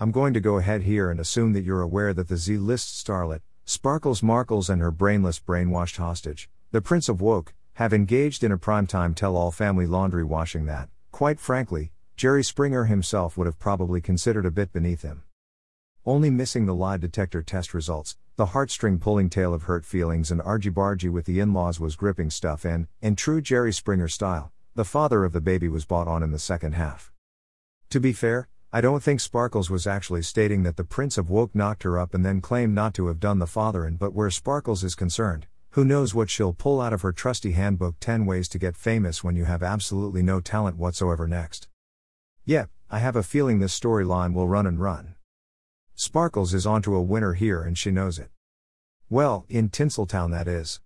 I'm going to go ahead here and assume that you're aware that the Z list starlet, Sparkles Markles, and her brainless, brainwashed hostage, the Prince of Woke, have engaged in a primetime tell all family laundry washing that, quite frankly, Jerry Springer himself would have probably considered a bit beneath him. Only missing the lie detector test results, the heartstring pulling tale of hurt feelings and argy bargy with the in laws was gripping stuff, and, in true Jerry Springer style, the father of the baby was bought on in the second half. To be fair, I don't think Sparkles was actually stating that the Prince of Woke knocked her up and then claimed not to have done the father and but where Sparkles is concerned, who knows what she'll pull out of her trusty handbook 10 ways to get famous when you have absolutely no talent whatsoever next. Yep, I have a feeling this storyline will run and run. Sparkles is onto a winner here and she knows it. Well, in Tinseltown that is.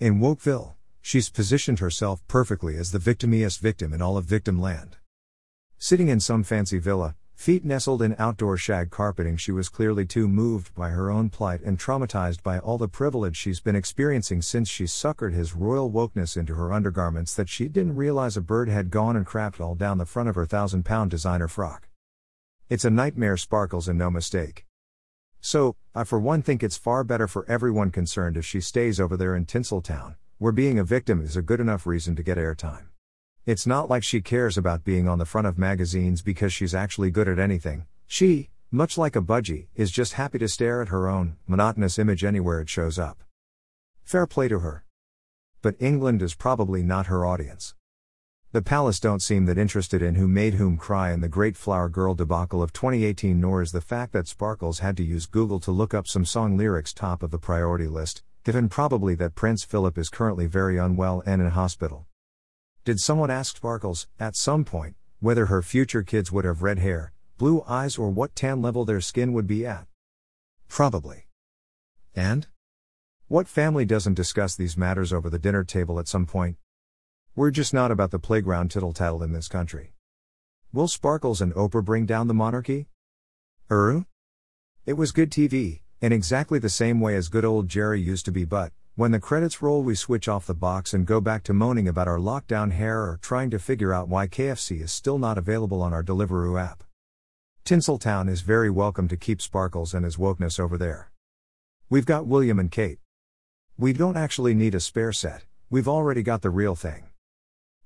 In Wokeville, she's positioned herself perfectly as the victimiest victim in all of victim land. Sitting in some fancy villa, feet nestled in outdoor shag carpeting, she was clearly too moved by her own plight and traumatized by all the privilege she's been experiencing since she suckered his royal wokeness into her undergarments that she didn't realize a bird had gone and crapped all down the front of her thousand pound designer frock. It's a nightmare, sparkles, and no mistake. So, I for one think it's far better for everyone concerned if she stays over there in Tinseltown, where being a victim is a good enough reason to get airtime. It's not like she cares about being on the front of magazines because she's actually good at anything. She, much like a budgie, is just happy to stare at her own, monotonous image anywhere it shows up. Fair play to her. But England is probably not her audience. The palace don't seem that interested in who made whom cry in the Great Flower Girl debacle of 2018, nor is the fact that Sparkles had to use Google to look up some song lyrics top of the priority list, given probably that Prince Philip is currently very unwell and in hospital. Did someone ask Sparkles, at some point, whether her future kids would have red hair, blue eyes, or what tan level their skin would be at? Probably. And? What family doesn't discuss these matters over the dinner table at some point? We're just not about the playground tittle tattle in this country. Will Sparkles and Oprah bring down the monarchy? Er? It was good TV, in exactly the same way as good old Jerry used to be, but, when the credits roll, we switch off the box and go back to moaning about our lockdown hair or trying to figure out why KFC is still not available on our Deliveroo app. Tinseltown is very welcome to keep Sparkles and his wokeness over there. We've got William and Kate. We don't actually need a spare set, we've already got the real thing.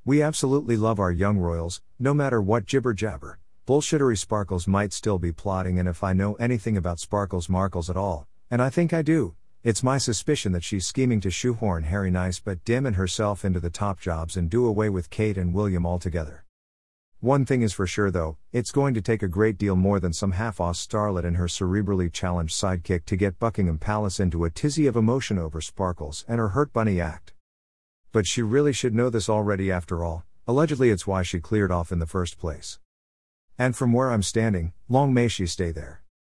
We absolutely love our young royals, no matter what jibber jabber, bullshittery Sparkles might still be plotting, and if I know anything about Sparkles Markles at all, and I think I do, it's my suspicion that she's scheming to shoehorn Harry Nice but Dim and herself into the top jobs and do away with Kate and William altogether. One thing is for sure though, it's going to take a great deal more than some half-ass starlet and her cerebrally challenged sidekick to get Buckingham Palace into a tizzy of emotion over Sparkles and her Hurt Bunny act. But she really should know this already after all, allegedly it's why she cleared off in the first place. And from where I'm standing, long may she stay there.